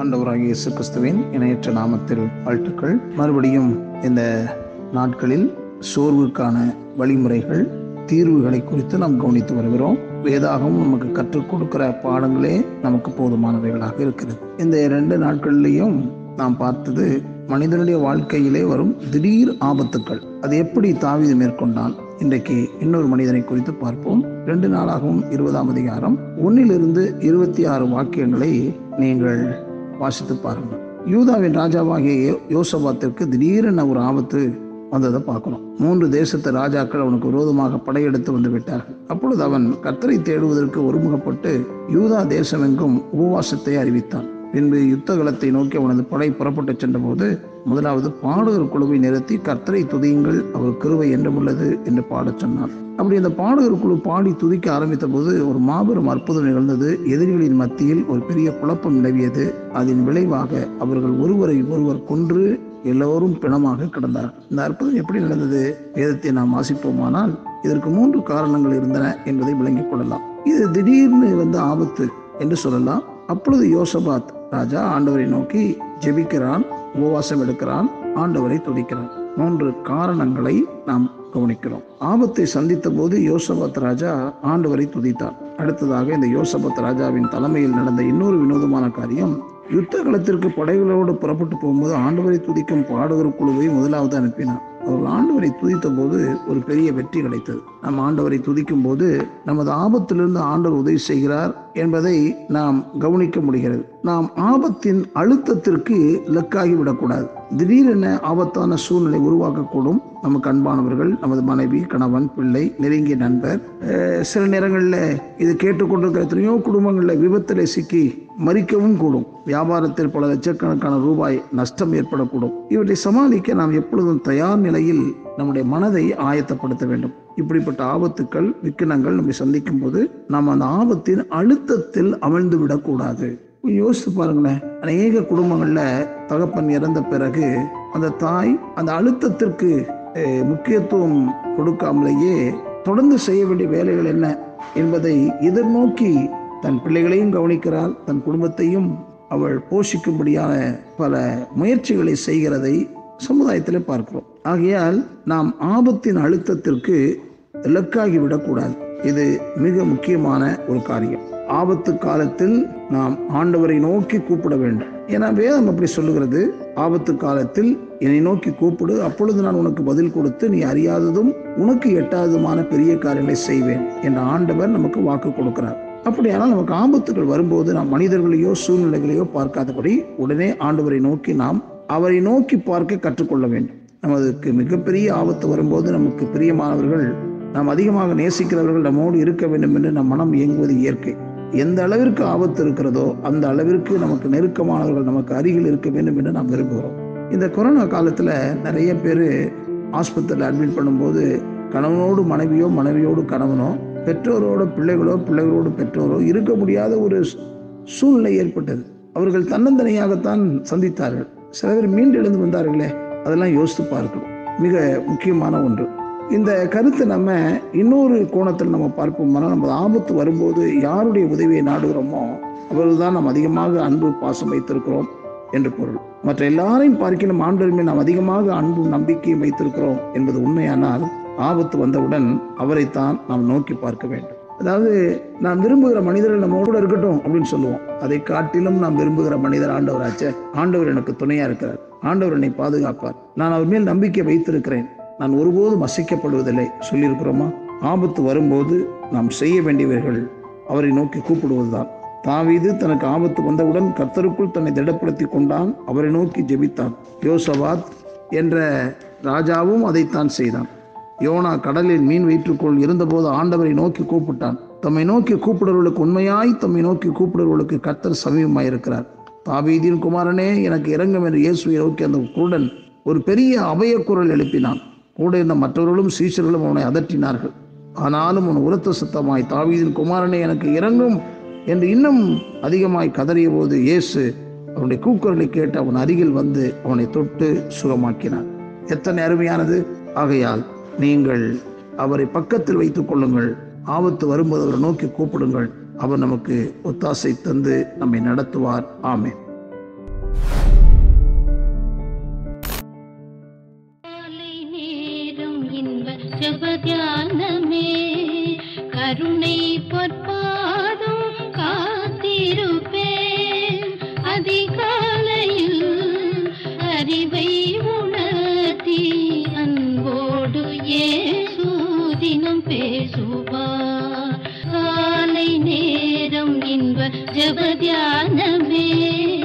ஆண்டவராகிய இயேசு கிறிஸ்துவின் இணையற்ற நாமத்தில் வாழ்த்துக்கள். மறுபடியும் இந்த நாட்களில் சோர்வுக்கான வழிமுறைகள் தீர்வுகளை குறித்து நாம் கவனித்து வருகிறோம். வேதாகவும் நமக்கு கற்றுக் கொடுக்கிற பாடங்களே நமக்கு போதுமானவைகளாக இருக்கிறது. இந்த இரண்டு நாட்கள்லையும் நாம் பார்த்தது மனிதனுடைய வாழ்க்கையிலே வரும் திடீர் ஆபத்துக்கள். அது எப்படி தாவீது மேற்கொண்டான்? இன்றைக்கு இன்னொரு மனிதனை குறித்து பார்ப்போம். ரெண்டு நாளாகவும் இருபதாம் அதிகாரம் ஒன்னிலிருந்து இருபத்தி ஆறு வாக்கியங்களை நீங்கள் வாசித்து பாருங்கள் யூதாவின் ராஜாவாகிய யோ- யோசபாத்திற்கு திடீரென ஒரு ஆபத்து வந்ததை பார்க்கணும். மூன்று தேசத்து ராஜாக்கள் அவனுக்கு விரோதமாக படையெடுத்து வந்து விட்டார்கள். அப்பொழுது அவன் கர்த்தரை தேடுவதற்கு ஒருமுகப்பட்டு யூதா தேசமெங்கும் உபவாசத்தை அறிவித்தான். பின்பு யுத்த களத்தை நோக்கி அவனது படை புறப்பட்டு சென்றபோது முதலாவது பாடகர் குழுவை நிறுத்தி கர்த்தரை துதியுங்கள் அவர் கிருவை என்றமுள்ளது என்று பாடச் சொன்னார். அப்படி அந்த பாடகர் குழு பாடி துதிக்க ஆரம்பித்த போது ஒரு மாபெரும் அற்புதம் நிகழ்ந்தது. எதிரிகளின் மத்தியில் ஒரு பெரிய குழப்பம் நிலவியது. அதன் விளைவாக அவர்கள் ஒருவரை ஒருவர் கொன்று எல்லோரும் பிணமாக கிடந்தார் இந்த அற்புதம் எப்படி நடந்தது? வேதத்தை நாம் வாசிப்போமானால் இதற்கு மூன்று காரணங்கள் இருந்தன என்பதை விளங்கிக் கொள்ளலாம். இது திடீர்னு வந்து ஆபத்து என்று சொல்லலாம். அப்பொழுது யோசபாத் ராஜா ஆண்டவரை நோக்கி ஜெபிக்கிறான் உபவாசம் எடுக்கிறான் ஆண்டவரை துதிக்கிறான். மூன்று காரணங்களை நாம் கவனிக்கிறோம். ஆபத்தை சந்தித்த போது யோசபத் ராஜா ஆண்டவரை துதித்தார். அடுத்ததாக இந்த யோசபத் ராஜாவின் தலைமையில் நடந்த இன்னொரு வினோதமான காரியம் யுத்த களத்திற்கு படைகளோடு புறப்பட்டு போகும்போது ஆண்டவரை துதிக்கும் பாடகர் குழுவை முதலாவது அனுப்பினார். அவர்கள் ஆண்டவரை துதித்த போது ஒரு பெரிய வெற்றி கிடைத்தது. நாம் ஆண்டவரை துதிக்கும் போது நமது ஆபத்திலிருந்து ஆண்டவர் உதவி செய்கிறார் என்பதை நாம் கவனிக்க முடிகிறது. நாம் ஆபத்தின் அழுத்தத்திற்கு லக்காகி விடக்கூடாது திடீரென ஆபத்தான சூழ்நிலை உருவாக்கக்கூடும். நமக்கு அன்பானவர்கள் நமது மனைவி கணவன் பிள்ளை நெருங்கிய நண்பர் சில நேரங்களில் இது கேட்டுக்கொண்டிருக்கிற எத்தனையோ குடும்பங்களில் விபத்தில் சிக்கி மறிக்கவும் கூடும். வியாபாரத்தில் பல லட்சக்கணக்கான ரூபாய் நஷ்டம் ஏற்படக்கூடும். இவற்றை சமாளிக்க நாம் எப்பொழுதும் தயார் நிலையில் நம்முடைய மனதை ஆயத்தப்படுத்த வேண்டும். இப்படிப்பட்ட ஆபத்துக்கள் விக்கினங்கள் நம்மை சந்திக்கும் போது நாம் அந்த ஆபத்தின் அழுத்தத்தில் அமிழ்ந்து விடக்கூடாது யோசித்து பாருங்களேன். அநேக குடும்பங்கள்ல தகப்பன் இறந்த பிறகு அந்த தாய் அந்த அழுத்தத்திற்கு முக்கியத்துவம் கொடுக்காமலேயே தொடர்ந்து செய்ய வேண்டிய வேலைகள் என்ன என்பதை எதிர்நோக்கி தன் பிள்ளைகளையும் கவனிக்கிறாள். தன் குடும்பத்தையும் அவள் போஷிக்கும்படியான பல முயற்சிகளை செய்கிறதை சமுதாயத்தில் பார்க்கிறோம். ஆகையால் நாம் ஆபத்தின் அழுத்தத்திற்கு இலக்காகி விடக்கூடாது இது மிக முக்கியமான ஒரு காரியம். ஆபத்து காலத்தில் நாம் ஆண்டவரை நோக்கி கூப்பிட வேண்டும். ஏன்னா வேதம் அப்படி சொல்லுகிறது. ஆபத்து காலத்தில் என்னை நோக்கி கூப்பிடு அப்பொழுது நான் உனக்கு பதில் கொடுத்து நீ அறியாததும் உனக்கு எட்டாததுமான பெரிய காரியங்களை செய்வேன் என்ற ஆண்டவர் நமக்கு வாக்கு கொடுக்கிறார். அப்படியானால் நமக்கு ஆபத்துகள் வரும்போது நாம் மனிதர்களையோ சூழ்நிலைகளையோ பார்க்காதபடி உடனே ஆண்டவரை நோக்கி நாம் அவரை நோக்கி பார்க்க கற்றுக்கொள்ள வேண்டும். நமக்கு மிகப்பெரிய ஆபத்து வரும்போது நமக்கு பிரியமானவர்கள் நாம் அதிகமாக நேசிக்கிறவர்கள் நம்மோடு இருக்க வேண்டும் என்று நம் மனம் இயங்குவது இயற்கை. எந்த அளவிற்கு ஆபத்து இருக்கிறதோ அந்த அளவிற்கு நமக்கு நெருக்கமானவர்கள் நமக்கு அருகில் இருக்க வேண்டும் என்று நாம் விரும்புகிறோம். இந்த கொரோனா காலத்தில் நிறைய பேர் ஆஸ்பத்திரியில் அட்மிட் பண்ணும்போது கணவனோடு மனைவியோ மனைவியோடு கணவனோ பெற்றோரோட பிள்ளைகளோ பிள்ளைகளோடு பெற்றோரோ இருக்க முடியாத ஒரு சூழ்நிலை ஏற்பட்டது. அவர்கள் தன்னந்தனியாகத்தான் சந்தித்தார்கள். சில பேர் மீண்டு எழுந்து வந்தார்களே அதெல்லாம் யோசித்து பார்க்கணும். மிக முக்கியமான ஒன்று. இந்த கருத்தை நம்ம இன்னொரு கோணத்தில் நம்ம பார்ப்போம்னா நம்ம ஆபத்து வரும்போது யாருடைய உதவியை நாடுகிறோமோ அவர்கள் தான் நாம் அதிகமாக அன்பு பாசம் வைத்திருக்கிறோம் என்று பொருள். மற்ற எல்லாரையும் பார்க்கணும் ஆண்டவருமே நாம் அதிகமாக அன்பு நம்பிக்கையும் வைத்திருக்கிறோம் என்பது உண்மையானால் ஆபத்து வந்தவுடன் அவரைத்தான் நாம் நோக்கி பார்க்க வேண்டும். அதாவது நாம் விரும்புகிற மனிதர்கள் நம்ம கூட இருக்கட்டும் அப்படின்னு சொல்லுவோம். அதை காட்டிலும் நாம் விரும்புகிற மனிதர் ஆண்டவராச்சே. ஆண்டவர் எனக்கு துணையா இருக்கிறார். ஆண்டவர் என்னை பாதுகாப்பார். நான் அவர் மேல் நம்பிக்கை வைத்திருக்கிறேன். நான் ஒருபோதும் அசைக்கப்படுவதில்லை. சொல்லியிருக்கிறோமா? ஆபத்து வரும்போது நாம் செய்ய வேண்டியவர்கள் அவரை நோக்கி கூப்பிடுவதுதான். தாவீது தனக்கு ஆபத்து வந்தவுடன் கர்த்தருக்குள் தன்னை திடப்படுத்தி கொண்டான். அவரை நோக்கி ஜெபித்தான். யோசவாத் என்ற ராஜாவும் அதைத்தான் செய்தான். யோனா கடலில் மீன் வயிற்றுக்குள் இருந்தபோது ஆண்டவரை நோக்கி கூப்பிட்டான். தம்மை நோக்கி கூப்பிடுறவர்களுக்கு உண்மையாய் தம்மை நோக்கி கூப்பிடுறவர்களுக்கு கர்த்தர் சமீபமாயிருக்கிறார். இருக்கிறார் குமாரனே எனக்கு இறங்கும் என்று இயேசுவை நோக்கி அந்த குருடன் ஒரு பெரிய அபய குரல் எழுப்பினான். கூட இருந்த மற்றவர்களும் சீஷர்களும் அவனை அதட்டினார்கள். ஆனாலும் அவன் உரத்த சத்தமாய் தாவீதின் குமாரனை எனக்கு இறங்கும் என்று இன்னும் அதிகமாய் கதறிய போது இயேசு அவனுடைய கூக்குரலை கேட்டு அவன் அருகில் வந்து அவனை தொட்டு சுகமாக்கினான். எத்தனை அருமையானது. ஆகையால் நீங்கள் அவரை பக்கத்தில் வைத்துக் கொள்ளுங்கள். ஆபத்து வரும்போது அவரை நோக்கி கூப்பிடுங்கள். அவர் நமக்கு ஒத்தாசை தந்து நம்மை நடத்துவார். ஆமேன். இன்ப ஜபத்தியானமே கருணை பொற்பாதம் காத்திருப்பேன். அதிகாலையில் அறிவை உணர்த்தி அன்போடு ஏசு தினம் பேசுவா காலை நேரம் இன்ப ஜபத்தியானமே.